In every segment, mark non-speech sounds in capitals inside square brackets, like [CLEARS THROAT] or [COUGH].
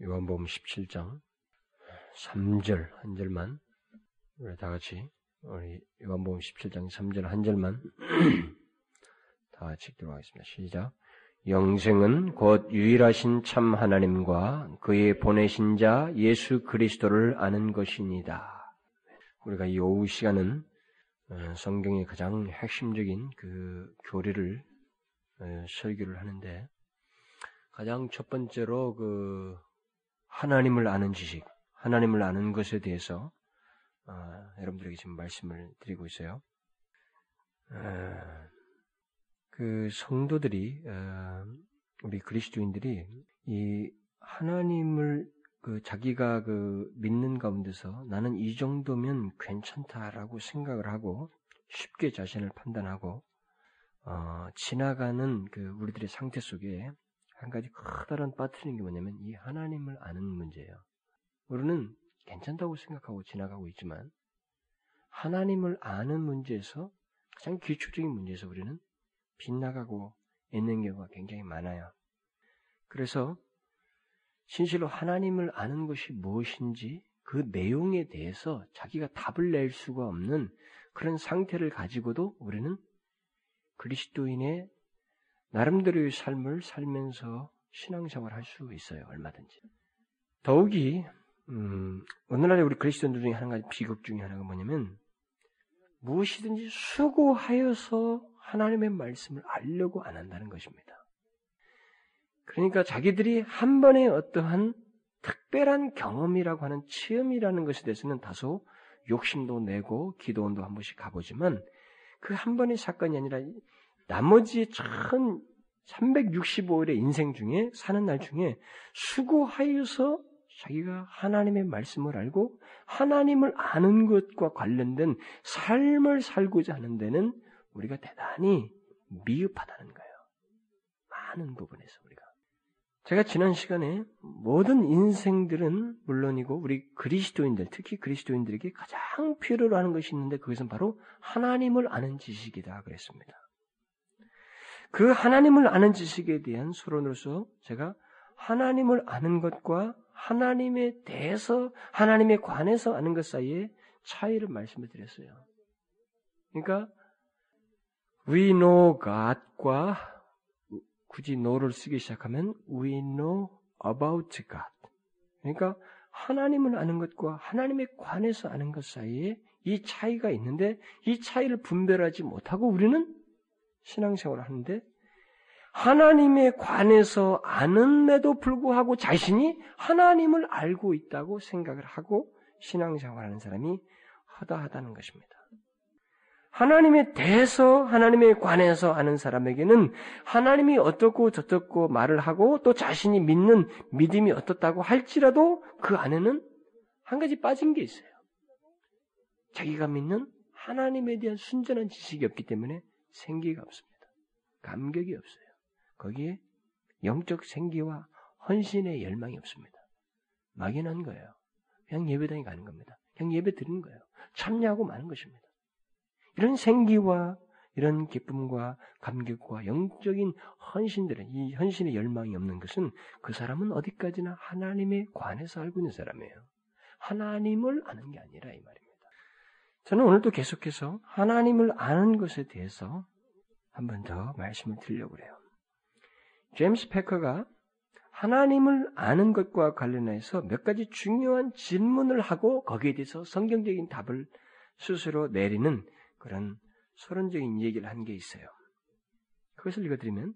요한복음 17장 3절 한 절만 우리 다 같이 우리 요한복음 17장 3절 한 절만 [CLEARS THROAT] 다 같이 읽도록 하겠습니다. 시작. 영생은 곧 유일하신 참 하나님과 그의 보내신 자 예수 그리스도를 아는 것이니다. 우리가 이 오후 시간은 어, 성경의 가장 핵심적인 그 교리를 어, 설교를 하는데 가장 첫 번째로 그 하나님을 아는 지식, 하나님을 아는 것에 대해서 어, 여러분들에게 지금 말씀을 드리고 있어요. 어, 그 성도들이 어, 우리 그리스도인들이 이 하나님을 그 자기가 그 믿는 가운데서 나는 이 정도면 괜찮다라고 생각을 하고 쉽게 자신을 판단하고 어, 지나가는 그 우리들의 상태 속에 한 가지 커다란 빠뜨리는 게 뭐냐면 이 하나님을 아는 문제예요. 우리는 괜찮다고 생각하고 지나가고 있지만 하나님을 아는 문제에서 가장 기초적인 문제에서 우리는 빗나가고 있는 경우가 굉장히 많아요. 그래서 진실로 하나님을 아는 것이 무엇인지 그 내용에 대해서 자기가 답을 낼 수가 없는 그런 상태를 가지고도 우리는 그리스도인의 나름대로의 삶을 살면서 신앙생활 할 수 있어요. 얼마든지. 더욱이 음, 오늘날에 우리 그리스도인들 중에 한 가지 비극 중에 하나가 뭐냐면 무엇이든지 수고하여서 하나님의 말씀을 알려고 안 한다는 것입니다. 그러니까 자기들이 한 번의 어떠한 특별한 경험이라고 하는 체험이라는 것에 대해서는 다소 욕심도 내고 기도원도 한 번씩 가보지만 그 한 번의 사건이 아니라 나머지 전 365일의 인생 중에 사는 날 중에 수고하여서 자기가 하나님의 말씀을 알고 하나님을 아는 것과 관련된 삶을 살고자 하는 데는 우리가 대단히 미흡하다는 거예요. 많은 부분에서 우리가. 제가 지난 시간에 모든 인생들은 물론이고 우리 그리스도인들, 특히 그리스도인들에게 가장 필요로 하는 것이 있는데 그것은 바로 하나님을 아는 지식이다 그랬습니다. 그 하나님을 아는 지식에 대한 서론으로서 제가 하나님을 아는 것과 하나님에 대해서 하나님에 관해서 아는 것 사이에 차이를 말씀을 드렸어요. 그러니까 we know God과 굳이 know를 쓰기 시작하면 we know about God. 그러니까 하나님을 아는 것과 하나님에 관해서 아는 것 사이에 이 차이가 있는데 이 차이를 분별하지 못하고 우리는 신앙생활을 하는데 하나님에 관해서 아는데도 불구하고 자신이 하나님을 알고 있다고 생각을 하고 신앙생활하는 사람이 허다하다는 것입니다. 하나님에 대해서 하나님에 관해서 아는 사람에게는 하나님이 어떻고 저떻고 말을 하고 또 자신이 믿는 믿음이 어떻다고 할지라도 그 안에는 한 가지 빠진 게 있어요. 자기가 믿는 하나님에 대한 순전한 지식이 없기 때문에 생기가 없습니다. 감격이 없어요. 거기에 영적 생기와 헌신의 열망이 없습니다. 막연한 거예요. 그냥 예배당에 가는 겁니다. 그냥 예배 드리는 거예요. 참여하고 마는 것입니다. 이런 생기와 이런 기쁨과 감격과 영적인 헌신들은 이 헌신의 열망이 없는 것은 그 사람은 어디까지나 하나님에 관해서 알고 있는 사람이에요. 하나님을 아는 게 아니라 이 말입니다. 저는 오늘도 계속해서 하나님을 아는 것에 대해서 한 번 더 말씀을 드리려고 해요. 제임스 패커가 하나님을 아는 것과 관련해서 몇 가지 중요한 질문을 하고 거기에 대해서 성경적인 답을 스스로 내리는 그런 서론적인 얘기를 한 게 있어요. 그것을 읽어드리면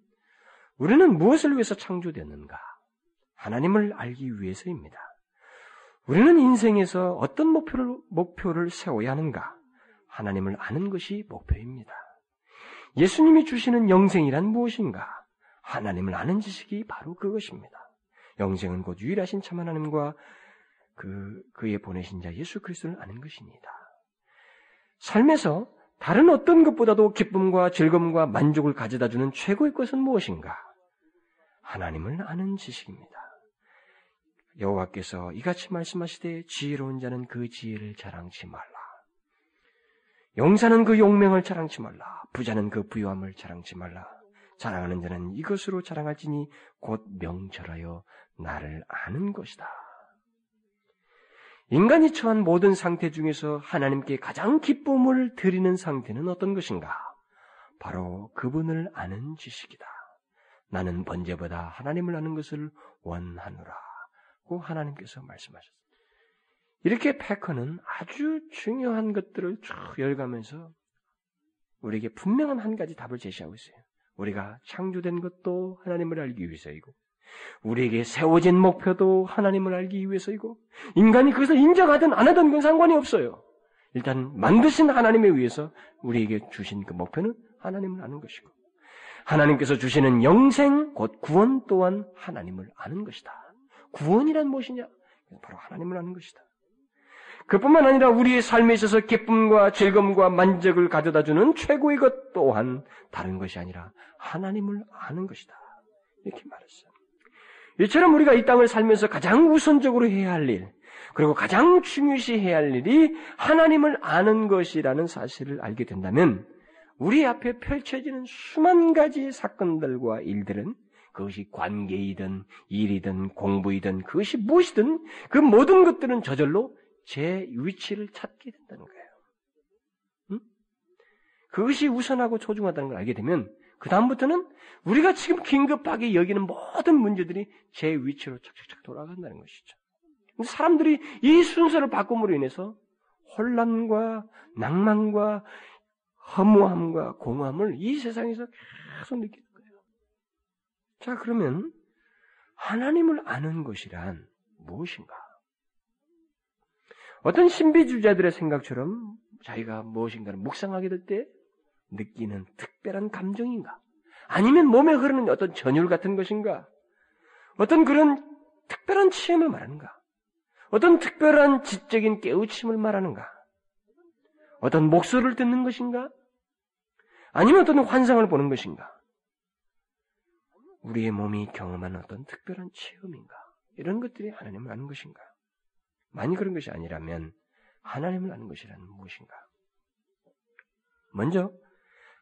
우리는 무엇을 위해서 창조되었는가? 하나님을 알기 위해서입니다. 우리는 인생에서 어떤 목표를, 목표를 세워야 하는가? 하나님을 아는 것이 목표입니다. 예수님이 주시는 영생이란 무엇인가? 하나님을 아는 지식이 바로 그것입니다. 영생은 곧 유일하신 참 하나님과 그, 그의 보내신 자 예수 그리스도를 아는 것입니다. 삶에서 다른 어떤 것보다도 기쁨과 즐거움과 만족을 가져다 주는 최고의 것은 무엇인가? 하나님을 아는 지식입니다. 여호와께서 이같이 말씀하시되 지혜로운 자는 그 지혜를 자랑치 말라. 용사는 그 용맹을 자랑치 말라. 부자는 그 부유함을 자랑치 말라. 자랑하는 자는 이것으로 자랑할지니 곧 명철하여 나를 아는 것이다. 인간이 처한 모든 상태 중에서 하나님께 가장 기쁨을 드리는 상태는 어떤 것인가? 바로 그분을 아는 지식이다. 나는 번제보다 하나님을 아는 것을 원하노라. 고 하나님께서 말씀하셨습니다. 이렇게 패커는 아주 중요한 것들을 쭉 열가면서 우리에게 분명한 한 가지 답을 제시하고 있어요. 우리가 창조된 것도 하나님을 알기 위해서이고, 우리에게 세워진 목표도 하나님을 알기 위해서이고, 인간이 그것을 인정하든 안 하든 그 상관이 없어요. 일단 만드신 하나님에 의해서 우리에게 주신 그 목표는 하나님을 아는 것이고, 하나님께서 주시는 영생, 곧 구원 또한 하나님을 아는 것이다. 구원이란 무엇이냐? 바로 하나님을 아는 것이다. 그뿐만 아니라 우리의 삶에 있어서 기쁨과 즐거움과 만족을 가져다 주는 최고의 것 또한 다른 것이 아니라 하나님을 아는 것이다. 이렇게 말했어요. 이처럼 우리가 이 땅을 살면서 가장 우선적으로 해야 할 일, 그리고 가장 중요시 해야 할 일이 하나님을 아는 것이라는 사실을 알게 된다면 우리 앞에 펼쳐지는 수만 가지 사건들과 일들은 그것이 관계이든 일이든 공부이든 그것이 무엇이든 그 모든 것들은 저절로 제 위치를 찾게 된다는 거예요. 응? 그것이 우선하고 소중하다는 걸 알게 되면 그 다음부터는 우리가 지금 긴급하게 여기는 모든 문제들이 제 위치로 착착착 돌아간다는 것이죠. 사람들이 이 순서를 바꿈으로 인해서 혼란과 낭만과 허무함과 공허함을 이 세상에서 계속 느끼는. 자, 그러면 하나님을 아는 것이란 무엇인가? 어떤 신비주의자들의 생각처럼 자기가 무엇인가를 묵상하게 될 때 느끼는 특별한 감정인가? 아니면 몸에 흐르는 어떤 전율 같은 것인가? 어떤 그런 특별한 체험을 말하는가? 어떤 특별한 지적인 깨우침을 말하는가? 어떤 목소리를 듣는 것인가? 아니면 어떤 환상을 보는 것인가? 우리의 몸이 경험하는 어떤 특별한 체험인가? 이런 것들이 하나님을 아는 것인가? 만약 그런 것이 아니라면 하나님을 아는 것이란 무엇인가? 먼저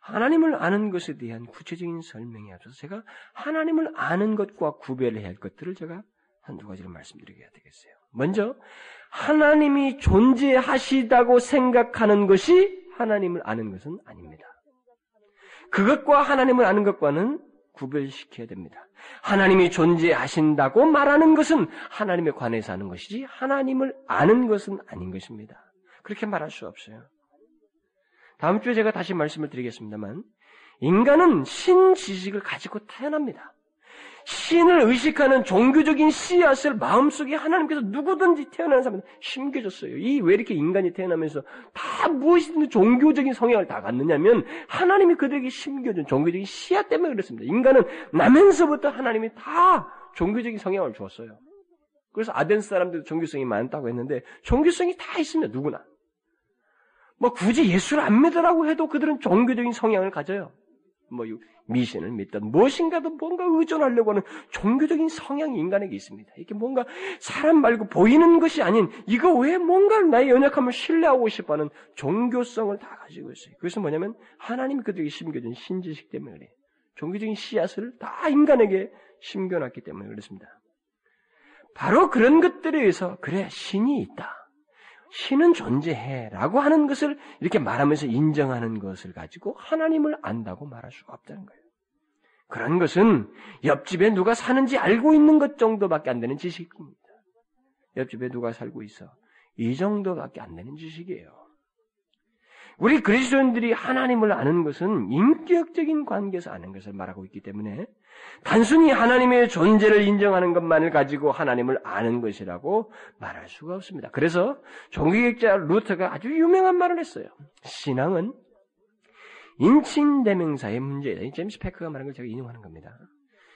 하나님을 아는 것에 대한 구체적인 설명에 앞서서 제가 하나님을 아는 것과 구별해야 할 것들을 제가 한두 가지를 말씀드리게 되겠어요. 먼저 하나님이 존재하시다고 생각하는 것이 하나님을 아는 것은 아닙니다. 그것과 하나님을 아는 것과는 구별시켜야 됩니다. 하나님이 존재하신다고 말하는 것은 하나님에 관해서 하는 것이지 하나님을 아는 것은 아닌 것입니다. 그렇게 말할 수 없어요. 다음 주에 제가 다시 말씀을 드리겠습니다만 인간은 신지식을 가지고 태어납니다. 신을 의식하는 종교적인 씨앗을 마음속에 하나님께서 누구든지 태어나는 사람은 심겨줬어요. 이 왜 이렇게 인간이 태어나면서 다 무엇이든 종교적인 성향을 다 갖느냐면 하나님이 그들에게 심겨준 종교적인 씨앗 때문에 그렇습니다. 인간은 나면서부터 하나님이 다 종교적인 성향을 주었어요. 그래서 아덴 사람들도 종교성이 많다고 했는데 종교성이 다 있습니다. 누구나. 뭐 굳이 예수를 안 믿으라고 해도 그들은 종교적인 성향을 가져요. 뭐 미신을 믿든 무엇인가도 뭔가 의존하려고 하는 종교적인 성향이 인간에게 있습니다. 이게 뭔가 사람 말고 보이는 것이 아닌 이거 왜 뭔가 나의 연약함을 신뢰하고 싶어하는 종교성을 다 가지고 있어요. 그것은 뭐냐면 하나님이 그들에게 심겨준 신지식 때문에 그래요. 종교적인 씨앗을 다 인간에게 심겨놨기 때문에 그렇습니다. 바로 그런 것들에 의해서 그래 신이 있다. 신은 존재해 라고 하는 것을 이렇게 말하면서 인정하는 것을 가지고 하나님을 안다고 말할 수가 없다는 거예요. 그런 것은 옆집에 누가 사는지 알고 있는 것 정도밖에 안 되는 지식입니다. 옆집에 누가 살고 있어. 이 정도밖에 안 되는 지식이에요. 우리 그리스도인들이 하나님을 아는 것은 인격적인 관계에서 아는 것을 말하고 있기 때문에 단순히 하나님의 존재를 인정하는 것만을 가지고 하나님을 아는 것이라고 말할 수가 없습니다. 그래서 종교학자 루터가 아주 유명한 말을 했어요. 신앙은 인칭대명사의 문제이다. 제임스 패크가 말한 걸 제가 인용하는 겁니다.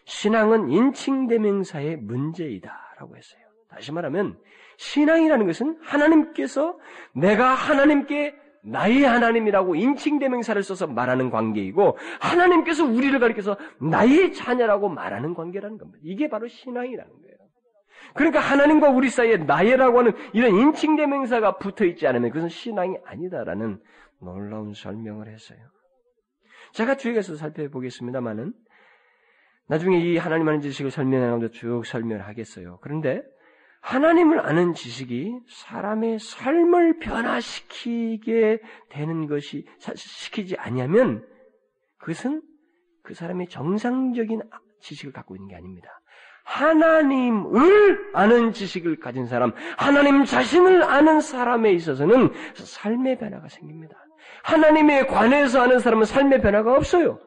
신앙은 인칭대명사의 문제이다. 라고 했어요. 다시 말하면, 신앙이라는 것은 하나님께서 내가 하나님께 나의 하나님이라고 인칭대명사를 써서 말하는 관계이고 하나님께서 우리를 가리켜서 나의 자녀라고 말하는 관계라는 겁니다. 이게 바로 신앙이라는 거예요. 그러니까 하나님과 우리 사이에 나의라고 하는 이런 인칭대명사가 붙어 있지 않으면 그것은 신앙이 아니다라는 놀라운 설명을 했어요. 제가 주의해서 살펴보겠습니다만은 나중에 이 하나님 아는 지식을 설명하면서 쭉 설명하겠어요. 그런데 하나님을 아는 지식이 사람의 삶을 변화시키게 되는 것이 시키지 아니하면 그것은 그 사람의 정상적인 지식을 갖고 있는 게 아닙니다. 하나님을 아는 지식을 가진 사람, 하나님 자신을 아는 사람에 있어서는 삶의 변화가 생깁니다. 하나님에 관해서 아는 사람은 삶의 변화가 없어요.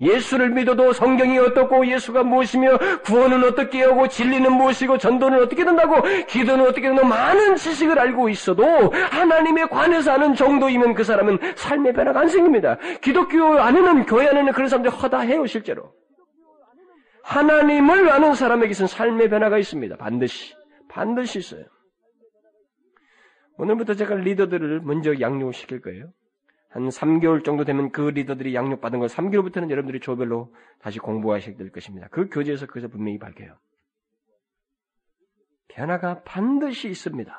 예수를 믿어도 성경이 어떻고 예수가 무엇이며 구원은 어떻게 하고 진리는 무엇이고 전도는 어떻게 된다고 기도는 어떻게 된다고 많은 지식을 알고 있어도 하나님에 관해서 아는 정도이면 그 사람은 삶의 변화가 안 생깁니다. 기독교 안에는 교회 안에는 그런 사람들이 허다해요 실제로. 하나님을 아는 사람에게서는 삶의 변화가 있습니다. 반드시. 반드시 있어요. 오늘부터 제가 리더들을 먼저 양육을 시킬 거예요. 한 3개월 정도 되면 그 리더들이 양육받은 걸 3개월부터는 여러분들이 조별로 다시 공부하셔야 될 것입니다. 그 교재에서 그것을 분명히 밝혀요. 변화가 반드시 있습니다.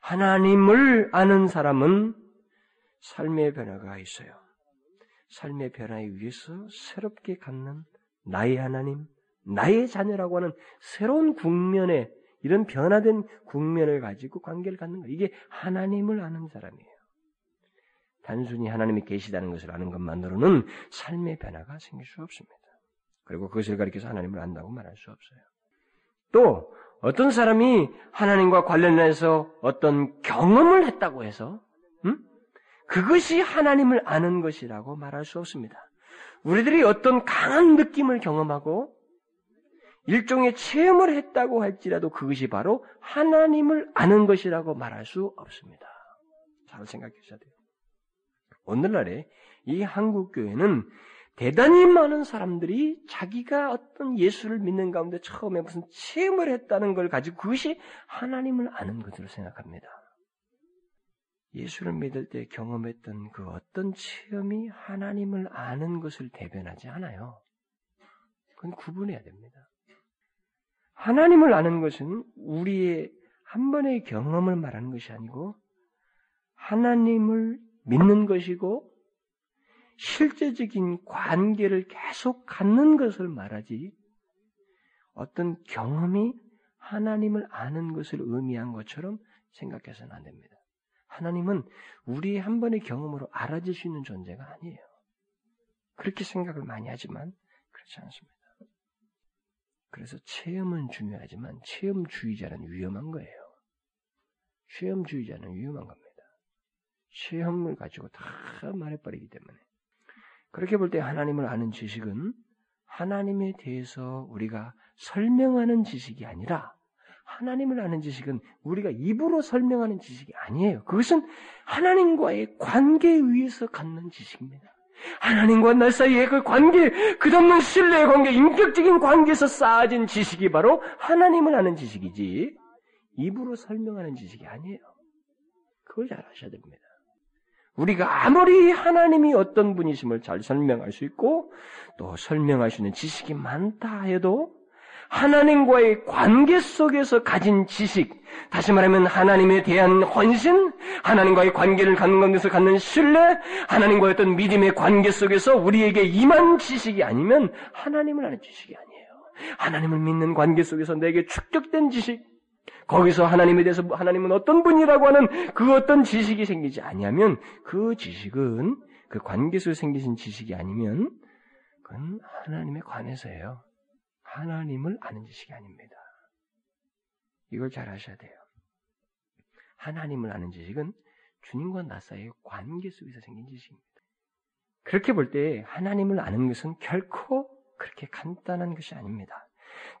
하나님을 아는 사람은 삶의 변화가 있어요. 삶의 변화에 위해서 새롭게 갖는 나의 하나님, 나의 자녀라고 하는 새로운 국면에 이런 변화된 국면을 가지고 관계를 갖는 거예요. 이게 하나님을 아는 사람이에요. 단순히 하나님이 계시다는 것을 아는 것만으로는 삶의 변화가 생길 수 없습니다. 그리고 그것을 가리켜서 하나님을 안다고 말할 수 없어요. 또 어떤 사람이 하나님과 관련해서 어떤 경험을 했다고 해서 음? 그것이 하나님을 아는 것이라고 말할 수 없습니다. 우리들이 어떤 강한 느낌을 경험하고 일종의 체험을 했다고 할지라도 그것이 바로 하나님을 아는 것이라고 말할 수 없습니다. 잘 생각하셔야 돼요. 오늘날에 이 한국 교회는 대단히 많은 사람들이 자기가 어떤 예수를 믿는 가운데 처음에 무슨 체험을 했다는 걸 가지고 그것이 하나님을 아는 것으로 생각합니다. 예수를 믿을 때 경험했던 그 어떤 체험이 하나님을 아는 것을 대변하지 않아요. 그건 구분해야 됩니다. 하나님을 아는 것은 우리의 한 번의 경험을 말하는 것이 아니고 하나님을 믿는 것이고 실제적인 관계를 계속 갖는 것을 말하지 어떤 경험이 하나님을 아는 것을 의미한 것처럼 생각해서는 안 됩니다. 하나님은 우리의 한 번의 경험으로 알아질 수 있는 존재가 아니에요. 그렇게 생각을 많이 하지만 그렇지 않습니다. 그래서 체험은 중요하지만 체험주의자는 위험한 거예요. 체험주의자는 위험한 겁니다. 체험을 가지고 다 말해버리기 때문에. 그렇게 볼 때 하나님을 아는 지식은 하나님에 대해서 우리가 설명하는 지식이 아니라 하나님을 아는 지식은 우리가 입으로 설명하는 지식이 아니에요. 그것은 하나님과의 관계에 의해서 갖는 지식입니다. 하나님과 나 사이의 그 관계, 끝없는 신뢰의 관계, 인격적인 관계에서 쌓아진 지식이 바로 하나님을 아는 지식이지, 입으로 설명하는 지식이 아니에요. 그걸 잘 아셔야 됩니다. 우리가 아무리 하나님이 어떤 분이심을 잘 설명할 수 있고 또 설명할 수 있는 지식이 많다 해도 하나님과의 관계 속에서 가진 지식, 다시 말하면 하나님에 대한 헌신, 하나님과의 관계를 갖는 것에서 갖는 신뢰, 하나님과의 어떤 믿음의 관계 속에서 우리에게 임한 지식이 아니면 하나님을 아는 지식이 아니에요. 하나님을 믿는 관계 속에서 내게 축적된 지식, 거기서 하나님에 대해서 하나님은 어떤 분이라고 하는 그 어떤 지식이 생기지 아니하면 그 지식은 그 관계 속에 생기신 지식이 아니면 그건 하나님에 관해서예요. 하나님을 아는 지식이 아닙니다. 이걸 잘 아셔야 돼요. 하나님을 아는 지식은 주님과 나 사이의 관계 속에서 생긴 지식입니다. 그렇게 볼 때 하나님을 아는 것은 결코 그렇게 간단한 것이 아닙니다.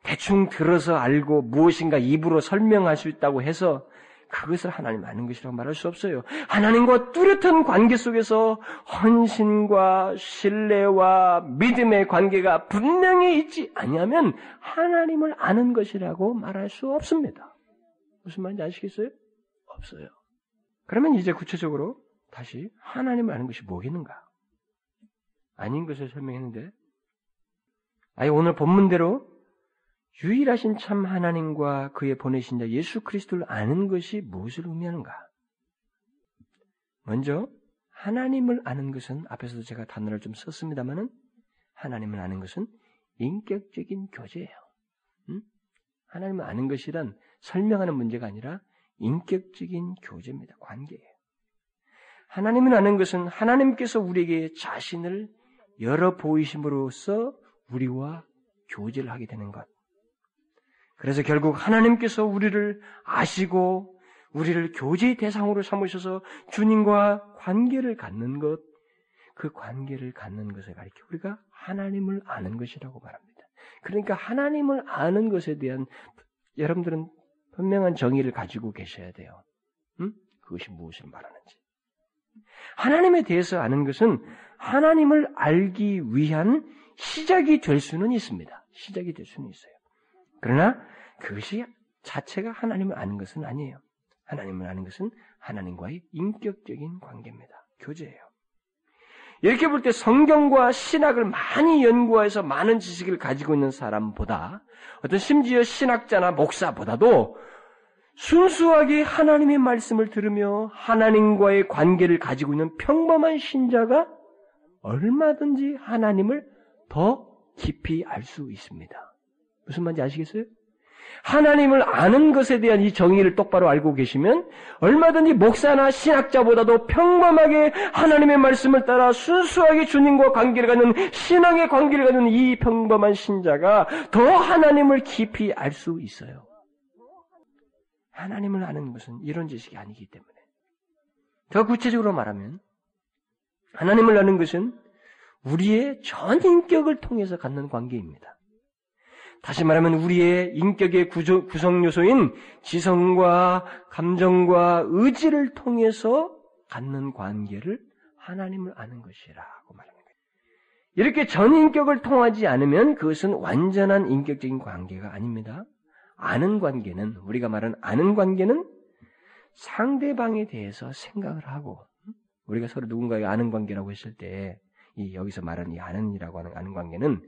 대충 들어서 알고 무엇인가 입으로 설명할 수 있다고 해서 그것을 하나님 아는 것이라고 말할 수 없어요. 하나님과 뚜렷한 관계 속에서 헌신과 신뢰와 믿음의 관계가 분명히 있지 아니하면 하나님을 아는 것이라고 말할 수 없습니다. 무슨 말인지 아시겠어요? 없어요. 그러면 이제 구체적으로 다시 하나님을 아는 것이 뭐겠는가? 아닌 것을 설명했는데, 아니 오늘 본문대로 유일하신 참 하나님과 그의 보내신 자 예수 그리스도를 아는 것이 무엇을 의미하는가? 먼저 하나님을 아는 것은 앞에서도 제가 단어를 좀 썼습니다만은 하나님을 아는 것은 인격적인 교제예요. 음? 하나님을 아는 것이란 설명하는 문제가 아니라 인격적인 교제입니다. 관계예요. 하나님을 아는 것은 하나님께서 우리에게 자신을 열어 보이심으로써 우리와 교제를 하게 되는 것. 그래서 결국 하나님께서 우리를 아시고 우리를 교제의 대상으로 삼으셔서 주님과 관계를 갖는 것, 그 관계를 갖는 것을 가리켜 우리가 하나님을 아는 것이라고 말합니다. 그러니까 하나님을 아는 것에 대한 여러분들은 분명한 정의를 가지고 계셔야 돼요. 음? 그것이 무엇을 말하는지. 하나님에 대해서 아는 것은 하나님을 알기 위한 시작이 될 수는 있습니다. 시작이 될 수는 있어요. 그러나 그것이 자체가 하나님을 아는 것은 아니에요. 하나님을 아는 것은 하나님과의 인격적인 관계입니다. 교제예요. 이렇게 볼 때 성경과 신학을 많이 연구해서 많은 지식을 가지고 있는 사람보다 어떤 심지어 신학자나 목사보다도 순수하게 하나님의 말씀을 들으며 하나님과의 관계를 가지고 있는 평범한 신자가 얼마든지 하나님을 더 깊이 알 수 있습니다. 무슨 말인지 아시겠어요? 하나님을 아는 것에 대한 이 정의를 똑바로 알고 계시면 얼마든지 목사나 신학자보다도 평범하게 하나님의 말씀을 따라 순수하게 주님과 관계를 갖는 신앙의 관계를 갖는 이 평범한 신자가 더 하나님을 깊이 알 수 있어요. 하나님을 아는 것은 이런 지식이 아니기 때문에. 더 구체적으로 말하면 하나님을 아는 것은 우리의 전 인격을 통해서 갖는 관계입니다. 다시 말하면 우리의 인격의 구조, 구성 요소인 지성과 감정과 의지를 통해서 갖는 관계를 하나님을 아는 것이라고 말합니다. 이렇게 전 인격을 통하지 않으면 그것은 완전한 인격적인 관계가 아닙니다. 아는 관계는 우리가 말하는 아는 관계는 상대방에 대해서 생각을 하고 우리가 서로 누군가에게 아는 관계라고 했을 때 이 여기서 말하는 이 아는이라고 하는 아는 관계는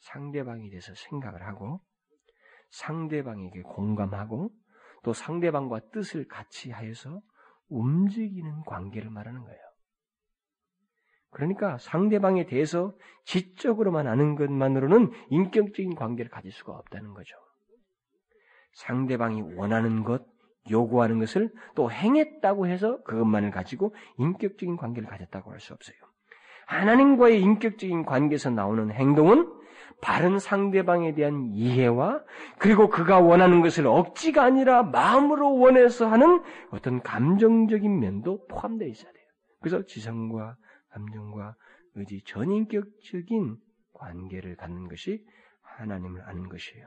상대방에 대해서 생각을 하고 상대방에게 공감하고 또 상대방과 뜻을 같이 하여서 움직이는 관계를 말하는 거예요. 그러니까 상대방에 대해서 지적으로만 아는 것만으로는 인격적인 관계를 가질 수가 없다는 거죠. 상대방이 원하는 것, 요구하는 것을 또 행했다고 해서 그것만을 가지고 인격적인 관계를 가졌다고 할 수 없어요. 하나님과의 인격적인 관계에서 나오는 행동은 바른 상대방에 대한 이해와 그리고 그가 원하는 것을 억지가 아니라 마음으로 원해서 하는 어떤 감정적인 면도 포함되어 있어야 돼요. 그래서 지성과 감정과 의지 전인격적인 관계를 갖는 것이 하나님을 아는 것이에요.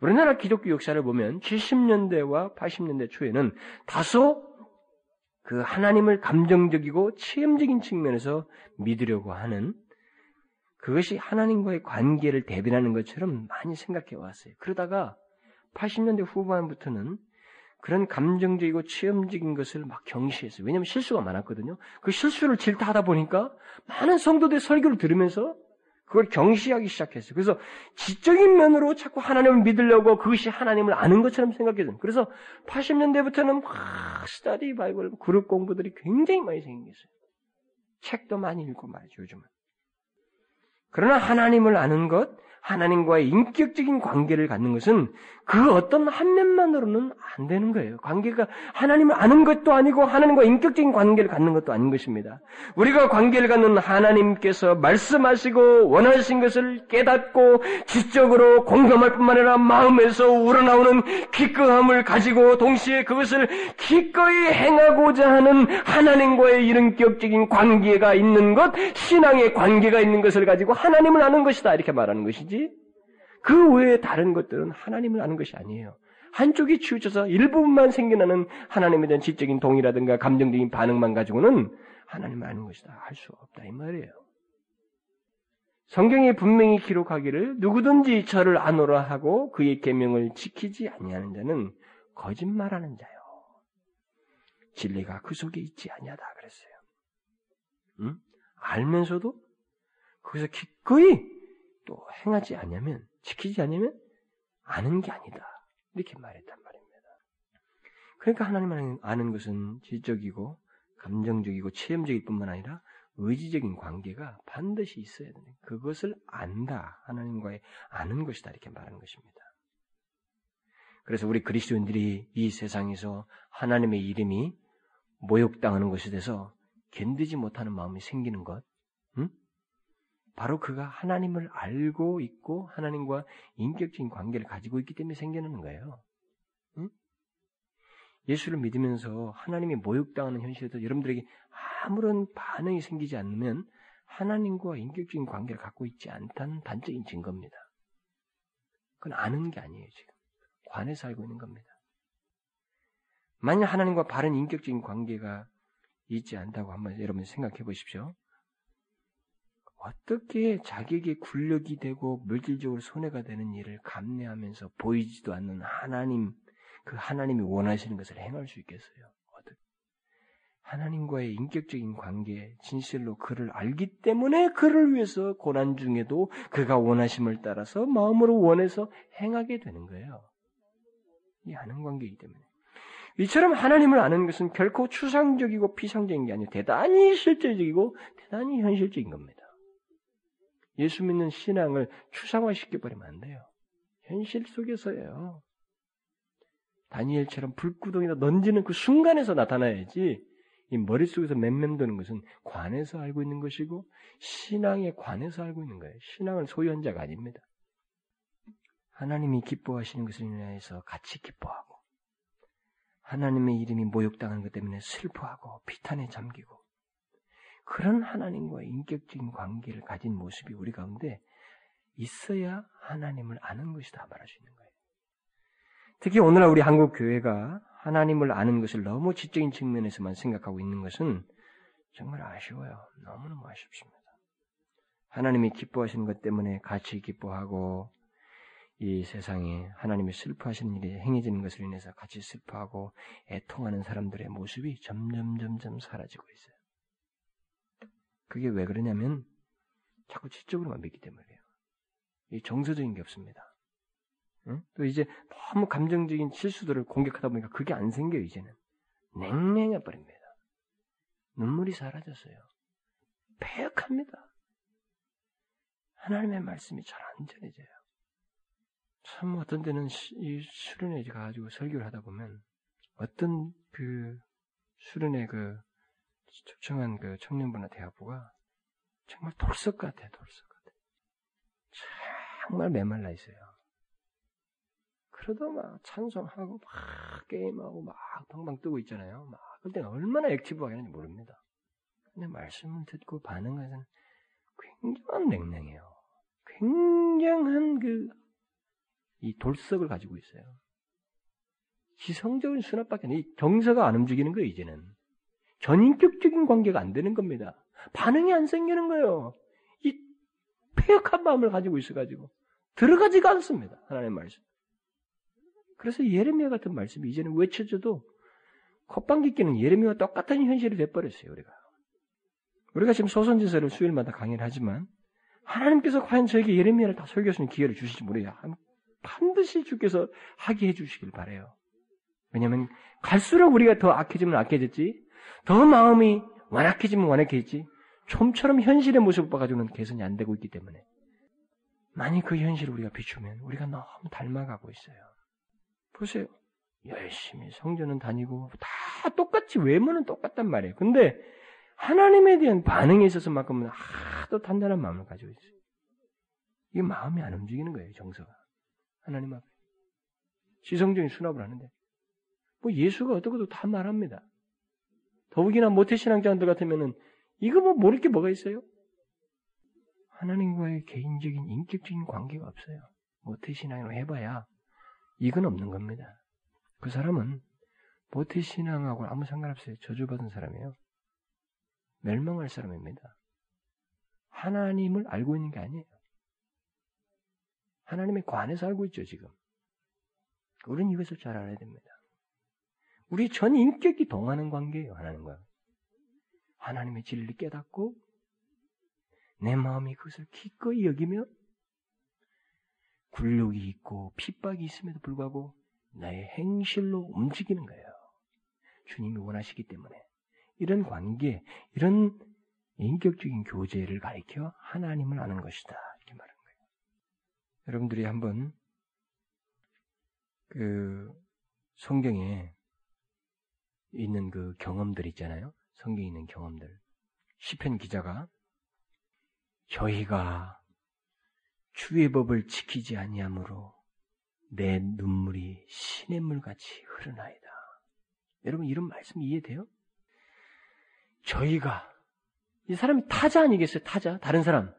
우리나라 기독교 역사를 보면 70년대와 80년대 초에는 다소 그 하나님을 감정적이고 체험적인 측면에서 믿으려고 하는 그것이 하나님과의 관계를 대변하는 것처럼 많이 생각해 왔어요. 그러다가 80년대 후반부터는 그런 감정적이고 체험적인 것을 막 경시했어요. 왜냐하면 실수가 많았거든요. 그 실수를 질타하다 보니까 많은 성도들 설교를 들으면서 그걸 경시하기 시작했어요. 그래서 지적인 면으로 자꾸 하나님을 믿으려고 그것이 하나님을 아는 것처럼 생각했어요. 그래서 80년대부터는 막 스타디 바이블 그룹 공부들이 굉장히 많이 생겼어요. 책도 많이 읽고 말이죠, 요즘은. 그러나 하나님을 아는 것, 하나님과의 인격적인 관계를 갖는 것은 그 어떤 한 면만으로는 안 되는 거예요. 관계가 하나님을 아는 것도 아니고 하나님과 인격적인 관계를 갖는 것도 아닌 것입니다. 우리가 관계를 갖는 하나님께서 말씀하시고 원하신 것을 깨닫고 지적으로 공감할 뿐만 아니라 마음에서 우러나오는 기꺼함을 가지고 동시에 그것을 기꺼이 행하고자 하는 하나님과의 인격적인 관계가 있는 것, 신앙의 관계가 있는 것을 가지고 하나님을 아는 것이다 이렇게 말하는 것이 지. 그 외에 다른 것들은 하나님을 아는 것이 아니에요. 한쪽이 치우쳐서 일부분만 생겨나는 하나님에 대한 지적인 동의라든가 감정적인 반응만 가지고는 하나님을 아는 것이다. 할 수 없다. 이 말이에요. 성경에 분명히 기록하기를 누구든지 저를 아노라 하고 그의 계명을 지키지 아니하는 자는 거짓말하는 자요. 진리가 그 속에 있지 아니하다 그랬어요. 응? 알면서도 거기서 기꺼이 또 행하지 않으면 지키지 않으면 아는 게 아니다. 이렇게 말했단 말입니다. 그러니까 하나님을 아는 것은 지적이고 감정적이고 체험적일 뿐만 아니라 의지적인 관계가 반드시 있어야 되는 그것을 안다 하나님과의 아는 것이다 이렇게 말하는 것입니다. 그래서 우리 그리스도인들이 이 세상에서 하나님의 이름이 모욕당하는 것에 대해서 견디지 못하는 마음이 생기는 것, 응? 바로 그가 하나님을 알고 있고 하나님과 인격적인 관계를 가지고 있기 때문에 생겨나는 거예요. 응? 예수를 믿으면서 하나님이 모욕당하는 현실에도 여러분들에게 아무런 반응이 생기지 않으면 하나님과 인격적인 관계를 갖고 있지 않다는 단적인 증거입니다. 그건 아는 게 아니에요, 지금. 관에서 알고 있는 겁니다. 만약 하나님과 바른 인격적인 관계가 있지 않다고 한번 여러분 생각해 보십시오. 어떻게 자기에게 굴력이 되고 물질적으로 손해가 되는 일을 감내하면서 보이지도 않는 하나님, 그 하나님이 원하시는 것을 행할 수 있겠어요? 하나님과의 인격적인 관계, 진실로 그를 알기 때문에 그를 위해서 고난 중에도 그가 원하심을 따라서 마음으로 원해서 행하게 되는 거예요. 이 아는 관계이기 때문에. 이처럼 하나님을 아는 것은 결코 추상적이고 피상적인 게 아니고 대단히 실제적이고 대단히 현실적인 겁니다. 예수 믿는 신앙을 추상화시켜 버리면 안 돼요. 현실 속에서예요. 다니엘처럼 불구덩이다 던지는 그 순간에서 나타나야지 이 머릿속에서 맴맴도는 것은 관에서 알고 있는 것이고 신앙의 관에서 알고 있는 거예요. 신앙을 소유한 자가 아닙니다. 하나님이 기뻐하시는 것을 인하여서 같이 기뻐하고 하나님의 이름이 모욕당하는 것 때문에 슬퍼하고 비탄에 잠기고 그런 하나님과 인격적인 관계를 가진 모습이 우리 가운데 있어야 하나님을 아는 것이다 말할 수 있는 거예요. 특히 오늘날 우리 한국 교회가 하나님을 아는 것을 너무 지적인 측면에서만 생각하고 있는 것은 정말 아쉬워요. 너무너무 아쉽습니다. 하나님이 기뻐하시는 것 때문에 같이 기뻐하고 이 세상에 하나님이 슬퍼하시는 일이 행해지는 것을 인해서 같이 슬퍼하고 애통하는 사람들의 모습이 점점 점점 사라지고 있어요. 그게 왜 그러냐면 자꾸 지적으로만 믿기 때문이에요. 이 정서적인 게 없습니다. 응? 또 이제 너무 감정적인 실수들을 공격하다 보니까 그게 안 생겨요, 이제는. 냉랭해 버립니다. 눈물이 사라졌어요. 폐역합니다. 하나님의 말씀이 잘 안 전해져요. 참 어떤 때는 이 수련회 가가지고 설교를 하다 보면 어떤 그 수련회 그 초청한 그 청년부나 대학부가 정말 돌석 같아, 돌석 같아. 정말 메말라 있어요. 그러다 막 찬송하고 막 게임하고 막 방방 뜨고 있잖아요. 막 그때 얼마나 액티브하게 하는지 모릅니다. 근데 말씀을 듣고 반응하는 굉장한 냉랭해요. 굉장한 그 이 돌석을 가지고 있어요. 지성적인 수납밖에 이 정서가 안 움직이는 거예요, 이제는. 전인격적인 관계가 안 되는 겁니다. 반응이 안 생기는 거예요. 이 폐역한 마음을 가지고 있어가지고 들어가지가 않습니다. 하나님의 말씀. 그래서 예레미야 같은 말씀이 이제는 외쳐져도 콧방귀 끼는 예레미야와 똑같은 현실이 돼버렸어요. 우리가 우리가 지금 소선지서를 수요일마다 강의를 하지만 하나님께서 과연 저에게 예레미야를 다 설교할 수 있는 기회를 주실지 모르요 반드시 주께서 하게 해주시길 바래요. 왜냐하면 갈수록 우리가 더 악해지면 악해졌지 더 마음이 완악해지면 완악해지지 좀처럼 현실의 모습을 봐가지고는 개선이 안 되고 있기 때문에 만약 그 현실을 우리가 비추면 우리가 너무 닮아가고 있어요. 보세요. 열심히 성전은 다니고 다 똑같이 외모는 똑같단 말이에요. 근데 하나님에 대한 반응에 있어서만큼은 하도 단단한 마음을 가지고 있어요. 이게 마음이 안 움직이는 거예요, 정서가. 하나님 앞에. 지성적인 수납을 하는데. 뭐 예수가 어떻게도 다 말합니다. 더욱이나 모태신앙자들 같으면은 이거 뭐 모를 게 뭐가 있어요? 하나님과의 개인적인 인격적인 관계가 없어요. 모태신앙으로 해봐야 이건 없는 겁니다. 그 사람은 모태신앙하고 아무 상관없어요. 저주받은 사람이에요. 멸망할 사람입니다. 하나님을 알고 있는 게 아니에요. 하나님의 관에서 알고 있죠, 지금. 우리는 이것을 잘 알아야 됩니다. 우리 전 인격이 동하는 관계예요, 하나님과. 하나님의 진리를 깨닫고 내 마음이 그것을 기꺼이 여기며 굴욕이 있고 핍박이 있음에도 불구하고 나의 행실로 움직이는 거예요. 주님이 원하시기 때문에. 이런 관계, 이런 인격적인 교제를 가리켜 하나님을 아는 것이다. 이렇게 말한 거예요. 여러분들이 한번 그 성경에 있는 그 경험들 있잖아요. 성경에 있는 경험들. 시편 기자가 저희가 주의 법을 지키지 아니하므로 내 눈물이 시냇물 같이 흐르나이다. 여러분 이런 말씀 이해돼요? 저희가 이 사람이 타자 아니겠어요? 타자 다른 사람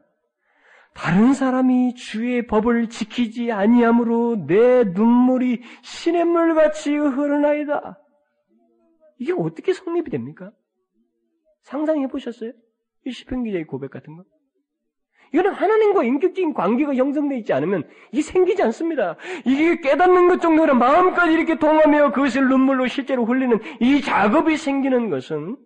다른 사람이 주의 법을 지키지 아니하므로 내 눈물이 시냇물 같이 흐르나이다. 이게 어떻게 성립이 됩니까? 상상해 보셨어요? 이 시편 기자의 고백 같은 거? 이거는 하나님과 인격적인 관계가 형성되어 있지 않으면 이게 생기지 않습니다. 이게 깨닫는 것 정도로 마음까지 이렇게 통하며 그것을 눈물로 실제로 흘리는 이 작업이 생기는 것은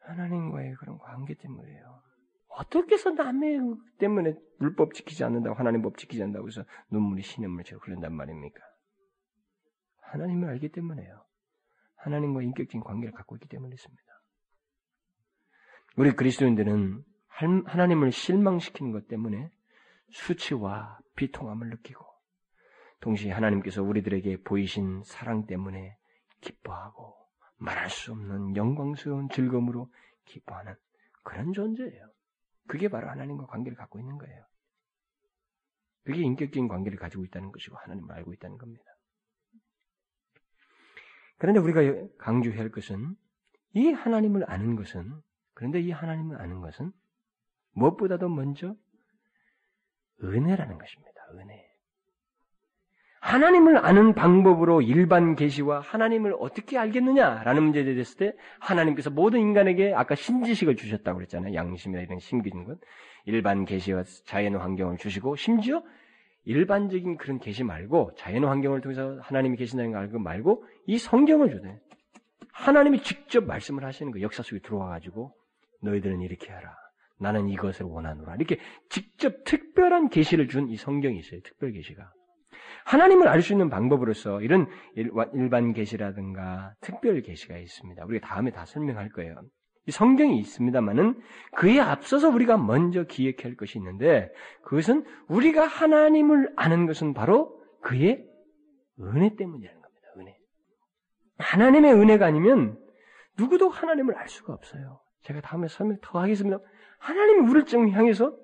하나님과의 그런 관계 때문이에요. 어떻게 해서 남의 때문에 불법 지키지 않는다고 하나님 법 지키지 않는다고 해서 눈물이 시냇물처럼 흐른단 말입니까? 하나님을 알기 때문에요. 하나님과 인격적인 관계를 갖고 있기 때문에 있습니다. 우리 그리스도인들은 하나님을 실망시키는 것 때문에 수치와 비통함을 느끼고 동시에 하나님께서 우리들에게 보이신 사랑 때문에 기뻐하고 말할 수 없는 영광스러운 즐거움으로 기뻐하는 그런 존재예요. 그게 바로 하나님과 관계를 갖고 있는 거예요. 그게 인격적인 관계를 가지고 있다는 것이고 하나님을 알고 있다는 겁니다. 그런데 우리가 강조해야 할 것은 이 하나님을 아는 것은 그런데 이 하나님을 아는 것은 무엇보다도 먼저 은혜라는 것입니다. 은혜. 하나님을 아는 방법으로 일반 계시와 하나님을 어떻게 알겠느냐라는 문제에 대했을 때 하나님께서 모든 인간에게 아까 신지식을 주셨다고 그랬잖아요. 양심이나 이런 신기는 것. 일반 계시와 자연 환경을 주시고 심지어 일반적인 그런 계시 말고 자연 환경을 통해서 하나님이 계신다는 걸 알고 말고 이 성경을 주네. 하나님이 직접 말씀을 하시는 거 역사 속에 들어와 가지고 너희들은 이렇게 하라. 나는 이것을 원하노라. 이렇게 직접 특별한 계시를 준 이 성경이 있어요. 특별 계시가. 하나님을 알 수 있는 방법으로서 이런 일반 계시라든가 특별 계시가 있습니다. 우리가 다음에 다 설명할 거예요. 이 성경이 있습니다만은 그에 앞서서 우리가 먼저 기억해야 할 것이 있는데 그것은 우리가 하나님을 아는 것은 바로 그의 은혜 때문이라는 겁니다. 은혜. 하나님의 은혜가 아니면 누구도 하나님을 알 수가 없어요. 제가 다음에 설명 더 하겠습니다. 하나님이 우리를 좀 향해서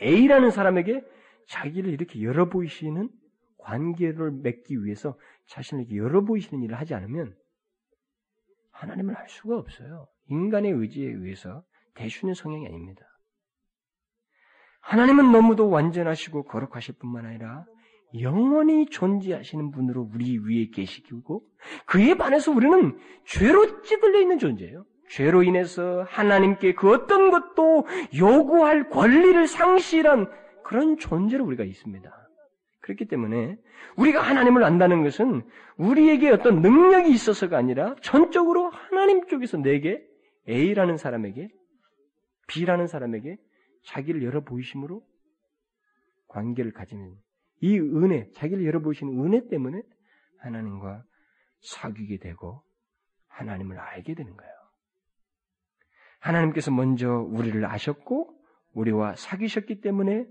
A라는 사람에게 자기를 이렇게 열어 보이시는 관계를 맺기 위해서 자신을 이렇게 열어 보이시는 일을 하지 않으면 하나님을 알 수가 없어요. 인간의 의지에 의해서 대수는 성향이 아닙니다. 하나님은 너무도 완전하시고 거룩하실 뿐만 아니라 영원히 존재하시는 분으로 우리 위에 계시고 그에 반해서 우리는 죄로 찌들려 있는 존재예요. 죄로 인해서 하나님께 그 어떤 것도 요구할 권리를 상실한 그런 존재로 우리가 있습니다. 그렇기 때문에 우리가 하나님을 안다는 것은 우리에게 어떤 능력이 있어서가 아니라 전적으로 하나님 쪽에서 내게 A라는 사람에게 B라는 사람에게 자기를 열어 보이심으로 관계를 가지는 이 은혜, 자기를 열어 보이시는 은혜 때문에 하나님과 사귀게 되고 하나님을 알게 되는 거예요. 하나님께서 먼저 우리를 아셨고 우리와 사귀셨기 때문에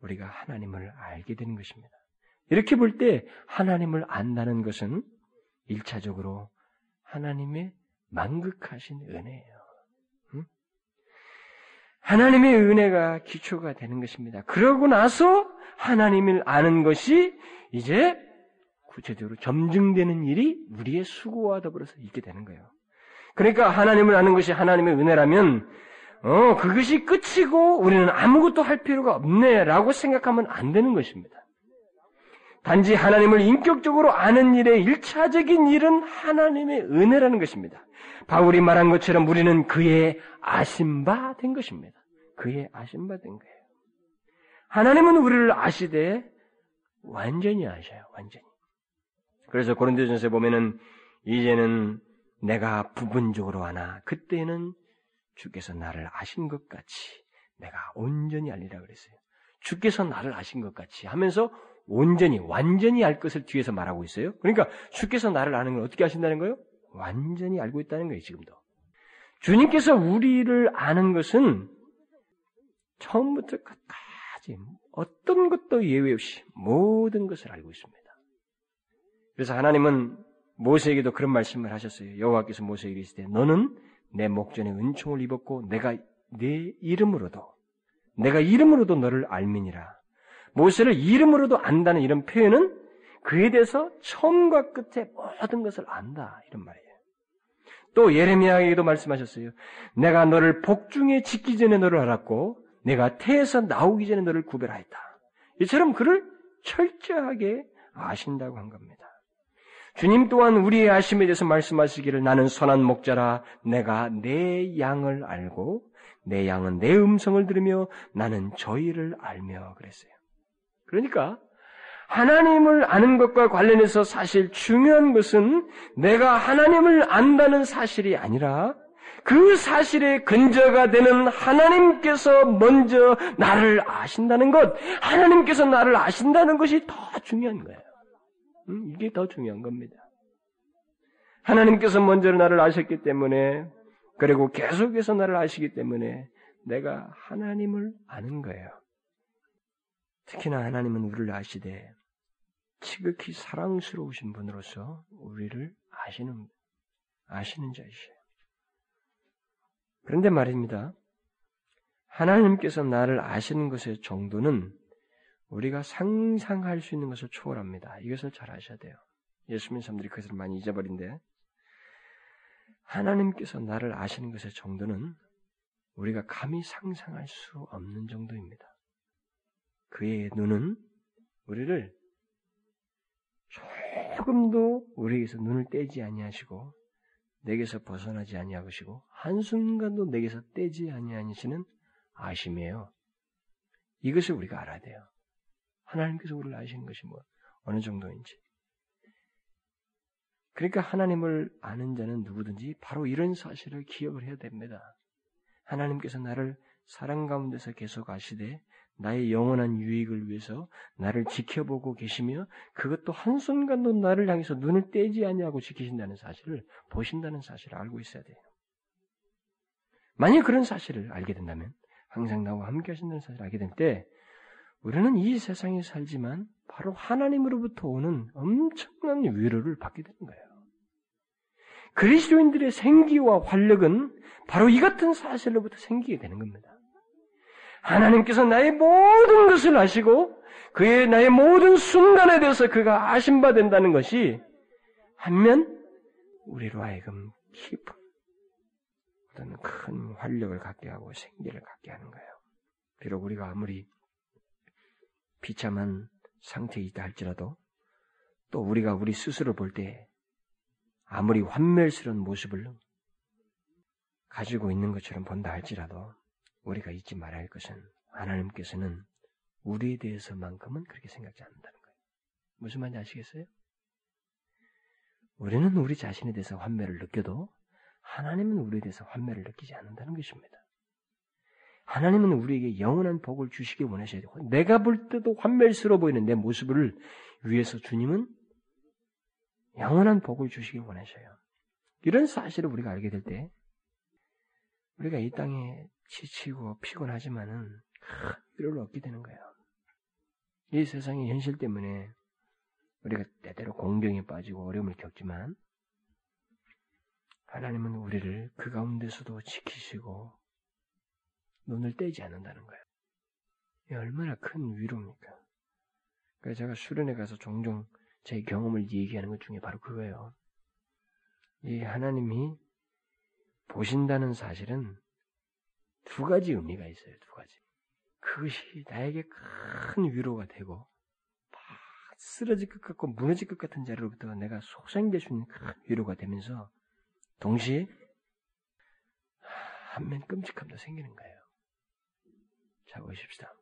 우리가 하나님을 알게 되는 것입니다. 이렇게 볼 때 하나님을 안다는 것은 일차적으로 하나님의 만극하신 은혜예요. 응? 하나님의 은혜가 기초가 되는 것입니다. 그러고 나서 하나님을 아는 것이 이제 구체적으로 점증되는 일이 우리의 수고와 더불어서 있게 되는 거예요. 그러니까 하나님을 아는 것이 하나님의 은혜라면 어, 그것이 끝이고 우리는 아무것도 할 필요가 없네라고 생각하면 안 되는 것입니다. 단지 하나님을 인격적으로 아는 일의 일차적인 일은 하나님의 은혜라는 것입니다. 바울이 말한 것처럼 우리는 그의 아심바 된 것입니다. 그의 아심바 된 거예요. 하나님은 우리를 아시되 완전히 아셔요. 완전히. 그래서 고린도전서에 보면은 이제는 내가 부분적으로 하나 그때는 주께서 나를 아신 것 같이 내가 온전히 알리라 그랬어요. 주께서 나를 아신 것 같이 하면서 온전히 완전히 알 것을 뒤에서 말하고 있어요. 그러니까 주께서 나를 아는 걸 어떻게 아신다는 거예요? 완전히 알고 있다는 거예요, 지금도. 주님께서 우리를 아는 것은 처음부터 끝까지 어떤 것도 예외 없이 모든 것을 알고 있습니다. 그래서 하나님은 모세에게도 그런 말씀을 하셨어요. 여호와께서 모세에게 이르시되 너는 내 목전에 은총을 입었고 내가 내 이름으로도 내가 이름으로도 너를 알미니라. 모세를 이름으로도 안다는 이런 표현은 그에 대해서 처음과 끝에 모든 것을 안다 이런 말이에요. 또 예레미야에게도 말씀하셨어요. 내가 너를 복중에 짓기 전에 너를 알았고 내가 태에서 나오기 전에 너를 구별하였다. 이처럼 그를 철저하게 아신다고 한 겁니다. 주님 또한 우리의 아심에 대해서 말씀하시기를 나는 선한 목자라 내가 내 양을 알고 내 양은 내 음성을 들으며 나는 저희를 알며 그랬어요. 그러니까 하나님을 아는 것과 관련해서 사실 중요한 것은 내가 하나님을 안다는 사실이 아니라 그 사실의 근저가 되는 하나님께서 먼저 나를 아신다는 것, 하나님께서 나를 아신다는 것이 더 중요한 거예요. 음, 이게 더 중요한 겁니다. 하나님께서 먼저 나를 아셨기 때문에, 그리고 계속해서 나를 아시기 때문에 내가 하나님을 아는 거예요. 특히나 하나님은 우리를 아시되 지극히 사랑스러우신 분으로서 우리를 아시는 아시는 자이시에요. 그런데 말입니다. 하나님께서 나를 아시는 것의 정도는 우리가 상상할 수 있는 것을 초월합니다. 이것을 잘 아셔야 돼요. 예수 믿는 사람들이 그것을 많이 잊어버린데 하나님께서 나를 아시는 것의 정도는 우리가 감히 상상할 수 없는 정도입니다. 그의 눈은 우리를 조금도 우리에게서 눈을 떼지 아니하시고 내게서 벗어나지 아니하시고 한순간도 내게서 떼지 아니하시는 아심이에요. 이것을 우리가 알아야 돼요. 하나님께서 우리를 아시는 것이 뭐 어느 정도인지. 그러니까 하나님을 아는 자는 누구든지 바로 이런 사실을 기억을 해야 됩니다. 하나님께서 나를 사랑 가운데서 계속 아시되 나의 영원한 유익을 위해서 나를 지켜보고 계시며 그것도 한순간도 나를 향해서 눈을 떼지 아니하고 지키신다는 사실을 보신다는 사실을 알고 있어야 돼요. 만약 그런 사실을 알게 된다면 항상 나와 함께 하신다는 사실을 알게 될 때 우리는 이 세상에 살지만 바로 하나님으로부터 오는 엄청난 위로를 받게 되는 거예요. 그리스도인들의 생기와 활력은 바로 이 같은 사실로부터 생기게 되는 겁니다. 하나님께서 나의 모든 것을 아시고 그의 나의 모든 순간에 대해서 그가 아심바 된다는 것이 한면 우리로 하여금 깊은 어떤 큰 활력을 갖게 하고 생기를 갖게 하는 거예요. 비록 우리가 아무리 비참한 상태에 있다 할지라도 또 우리가 우리 스스로 볼 때 아무리 환멸스러운 모습을 가지고 있는 것처럼 본다 할지라도 우리가 잊지 말아야 할 것은 하나님께서는 우리에 대해서만큼은 그렇게 생각지 않는다는 거예요. 무슨 말인지 아시겠어요? 우리는 우리 자신에 대해서 환멸을 느껴도 하나님은 우리에 대해서 환멸을 느끼지 않는다는 것입니다. 하나님은 우리에게 영원한 복을 주시기 원하셔야 되고 내가 볼 때도 환멸스러워 보이는 내 모습을 위해서 주님은 영원한 복을 주시기 원하셔요. 이런 사실을 우리가 알게 될 때 우리가 이 땅에 지치고 피곤하지만은 큰 위로를 얻게 되는 거예요. 이 세상의 현실 때문에 우리가 때때로 공경에 빠지고 어려움을 겪지만 하나님은 우리를 그 가운데서도 지키시고 눈을 떼지 않는다는 거예요. 이 얼마나 큰 위로입니까? 그래서 제가 수련회 가서 종종 제 경험을 얘기하는 것 중에 바로 그거예요. 이 하나님이 보신다는 사실은 두 가지 의미가 있어요. 두 가지. 그것이 나에게 큰 위로가 되고 막 쓰러질 것 같고 무너질 것 같은 자리로부터 내가 속상될 수 있는 큰 위로가 되면서 동시에 한면 끔찍함도 생기는 거예요. 자 보십시다.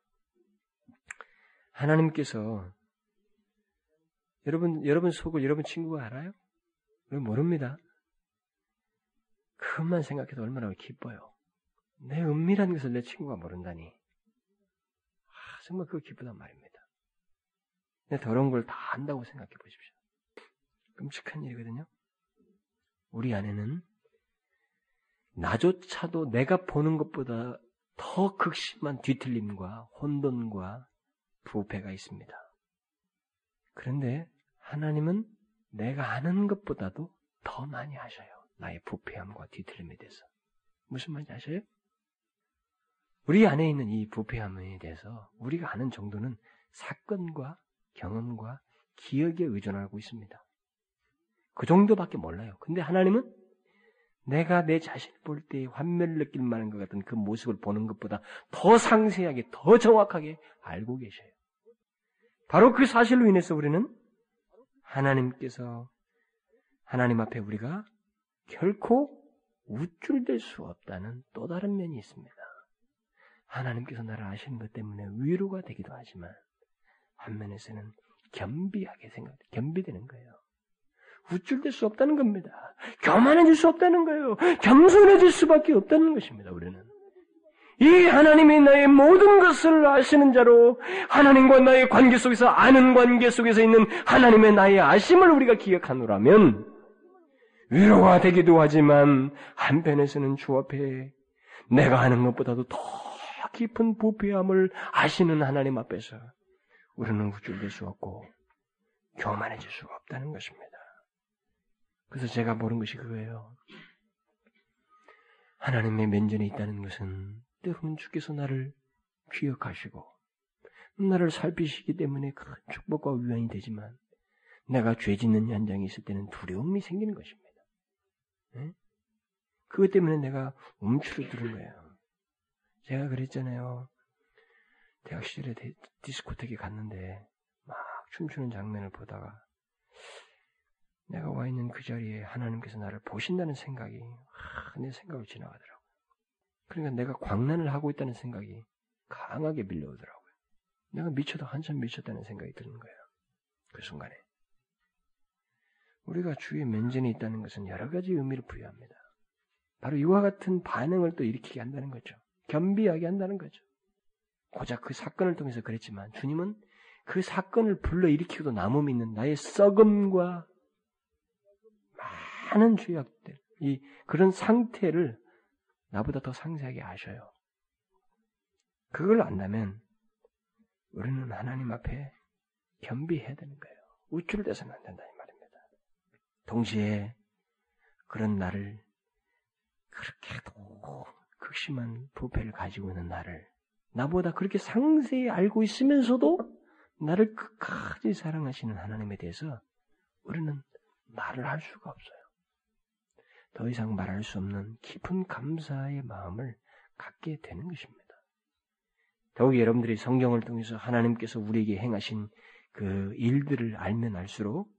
하나님께서 여러분 여러분 속을 여러분 친구가 알아요? 왜 모릅니다. 그것만 생각해도 얼마나 기뻐요. 내 은밀한 것을 내 친구가 모른다니. 아, 정말 그거 기쁘단 말입니다. 내 더러운 걸 다 안다고 생각해 보십시오. 끔찍한 일이거든요. 우리 안에는 나조차도 내가 보는 것보다 더 극심한 뒤틀림과 혼돈과 부패가 있습니다. 그런데 하나님은 내가 아는 것보다도 더 많이 하셔요. 나의 부패함과 뒤틀림에 대해서. 무슨 말인지 아셔요? 우리 안에 있는 이 부패함에 대해서 우리가 아는 정도는 사건과 경험과 기억에 의존하고 있습니다. 그 정도밖에 몰라요. 근데 하나님은 내가 내 자신을 볼 때 환멸을 느낄 만한 것 같은 그 모습을 보는 것보다 더 상세하게, 더 정확하게 알고 계셔요. 바로 그 사실로 인해서 우리는 하나님께서 하나님 앞에 우리가 결코 우쭐될 수 없다는 또 다른 면이 있습니다. 하나님께서 나를 아시는 것 때문에 위로가 되기도 하지만 한면에서는 겸비하게 생각, 겸비되는 거예요. 우쭐될 수 없다는 겁니다. 교만해질 수 없다는 거예요. 겸손해질 수밖에 없다는 것입니다. 우리는 이 하나님이 나의 모든 것을 아시는 자로 하나님과 나의 관계 속에서 아는 관계 속에서 있는 하나님의 나의 아심을 우리가 기억하노라면 위로가 되기도 하지만 한편에서는 주 앞에 내가 하는 것보다도 더 깊은 부패함을 아시는 하나님 앞에서 우리는 우쭐될 수 없고 교만해질 수가 없다는 것입니다. 그래서 제가 모른 것이 그거예요. 하나님의 면전에 있다는 것은 때로는 주께서 나를 기억하시고 나를 살피시기 때문에 큰 축복과 위안이 되지만 내가 죄 짓는 현장에 있을 때는 두려움이 생기는 것입니다. 네? 그것 때문에 내가 움츠러드는 거예요. 제가 그랬잖아요. 대학 시절에 디스코텍에 갔는데 막 춤추는 장면을 보다가 내가 와 있는 그 자리에 하나님께서 나를 보신다는 생각이 하, 내 생각을 지나가더라고요. 그러니까 내가 광란을 하고 있다는 생각이 강하게 밀려오더라고요. 내가 미쳐도 한참 미쳤다는 생각이 드는 거예요. 그 순간에. 우리가 주의 면전에 있다는 것은 여러 가지 의미를 부여합니다. 바로 이와 같은 반응을 또 일으키게 한다는 거죠. 겸비하게 한다는 거죠. 고작 그 사건을 통해서 그랬지만 주님은 그 사건을 불러일으키고도 남음이 있는 나의 썩음과 많은 죄악들, 이 그런 상태를 나보다 더 상세하게 아셔요. 그걸 안다면 우리는 하나님 앞에 겸비해야 되는 거예요. 우쭐대서는 안 된다 이 말입니다. 동시에 그런 나를 그렇게 도 극심한 부패를 가지고 있는 나를 나보다 그렇게 상세히 알고 있으면서도 나를 끝까지 사랑하시는 하나님에 대해서 우리는 말을 할 수가 없어요. 더 이상 말할 수 없는 깊은 감사의 마음을 갖게 되는 것입니다. 더욱이 여러분들이 성경을 통해서 하나님께서 우리에게 행하신 그 일들을 알면 알수록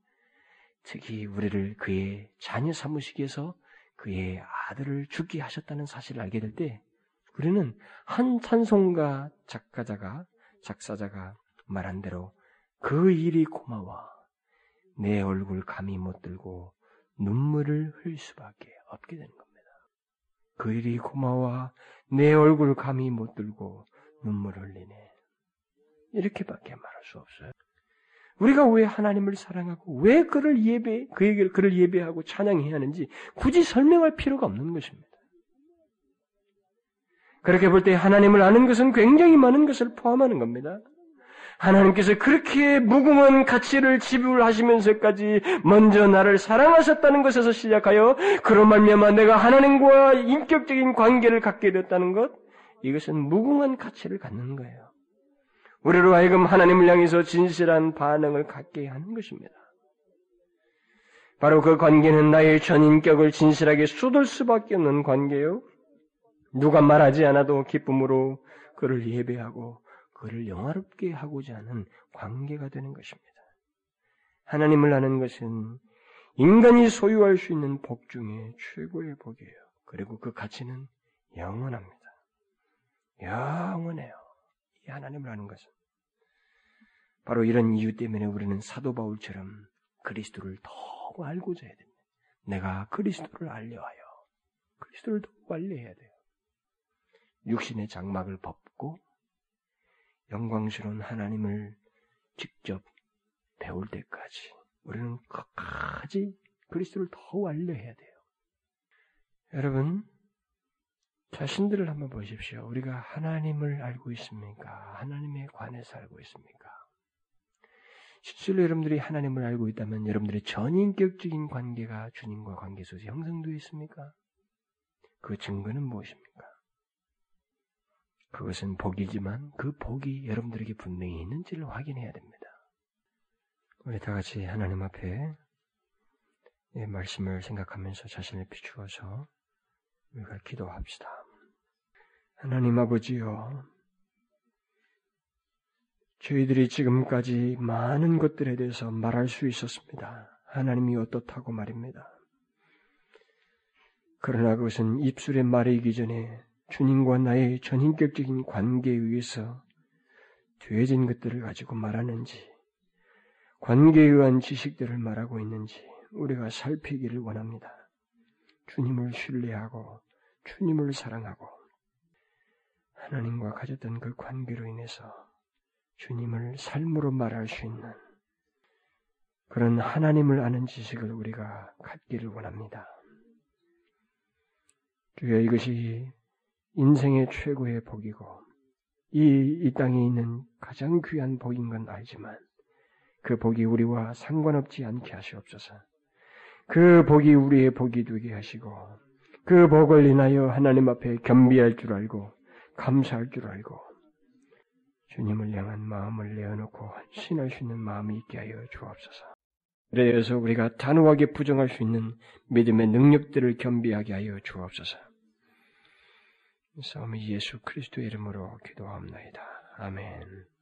특히 우리를 그의 자녀 위해서 그의 아들을 죽게 하셨다는 사실을 알게 될 때 우리는 한 찬송가 작가자가 작사자가 말한 대로 그 일이 고마워 내 얼굴 감히 못 들고 눈물을 흘릴 수밖에 없게 되는 겁니다. 그 일이 고마워 내 얼굴 감히 못 들고 눈물을 흘리네. 이렇게밖에 말할 수 없어요. 우리가 왜 하나님을 사랑하고 왜 그를 예배, 그에게 그를 예배하고 찬양해야 하는지 굳이 설명할 필요가 없는 것입니다. 그렇게 볼 때 하나님을 아는 것은 굉장히 많은 것을 포함하는 겁니다. 하나님께서 그렇게 무궁한 가치를 지불하시면서까지 먼저 나를 사랑하셨다는 것에서 시작하여 그런 말미암아 내가 하나님과 인격적인 관계를 갖게 됐다는 것 이것은 무궁한 가치를 갖는 거예요. 우리로 하여금 하나님을 향해서 진실한 반응을 갖게 하는 것입니다. 바로 그 관계는 나의 전 인격을 진실하게 쏟을 수밖에 없는 관계요. 누가 말하지 않아도 기쁨으로 그를 예배하고 그를 영화롭게 하고자 하는 관계가 되는 것입니다. 하나님을 아는 것은 인간이 소유할 수 있는 복 중에 최고의 복이에요. 그리고 그 가치는 영원합니다. 영원해요. 이 하나님을 아는 것은. 바로 이런 이유 때문에 우리는 사도 바울처럼 그리스도를 더 알고자 해야 됩니다. 내가 그리스도를 알려하여 그리스도를 더 알려해야 돼요. 육신의 장막을 벗고 영광스러운 하나님을 직접 배울 때까지 우리는 끝까지 그리스도를 더 알려해야 돼요. 여러분, 자신들을 한번 보십시오. 우리가 하나님을 알고 있습니까? 하나님에 관해서 알고 있습니까? 실제로 여러분들이 하나님을 알고 있다면 여러분들의 전인격적인 관계가 주님과 관계 속에서 형성되어 있습니까? 그 증거는 무엇입니까? 그것은 복이지만 그 복이 여러분들에게 분명히 있는지를 확인해야 됩니다. 우리 다 같이 하나님 앞에 말씀을 생각하면서 자신을 비추어서 우리가 기도합시다. 하나님 아버지요, 저희들이 지금까지 많은 것들에 대해서 말할 수 있었습니다. 하나님이 어떻다고 말입니다. 그러나 그것은 입술의 말이기 전에 주님과 나의 전인격적인 관계에 의해서 되어진 것들을 가지고 말하는지, 관계에 의한 지식들을 말하고 있는지 우리가 살피기를 원합니다. 주님을 신뢰하고 주님을 사랑하고 하나님과 가졌던 그 관계로 인해서 주님을 삶으로 말할 수 있는 그런 하나님을 아는 지식을 우리가 갖기를 원합니다. 주여 이것이 인생의 최고의 복이고 이, 이 땅에 있는 가장 귀한 복인 건 알지만 그 복이 우리와 상관없지 않게 하시옵소서. 그 복이 우리의 복이 되게 하시고 그 복을 인하여 하나님 앞에 겸비할 줄 알고 감사할 줄 알고 주님을 향한 마음을 내어놓고 신할 수 있는 마음이 있게 하여 주옵소서. 그래서 우리가 단호하게 부정할 수 있는 믿음의 능력들을 겸비하게 하여 주옵소서. 싸움이 예수 그리스도의 이름으로 기도합니다. 아멘.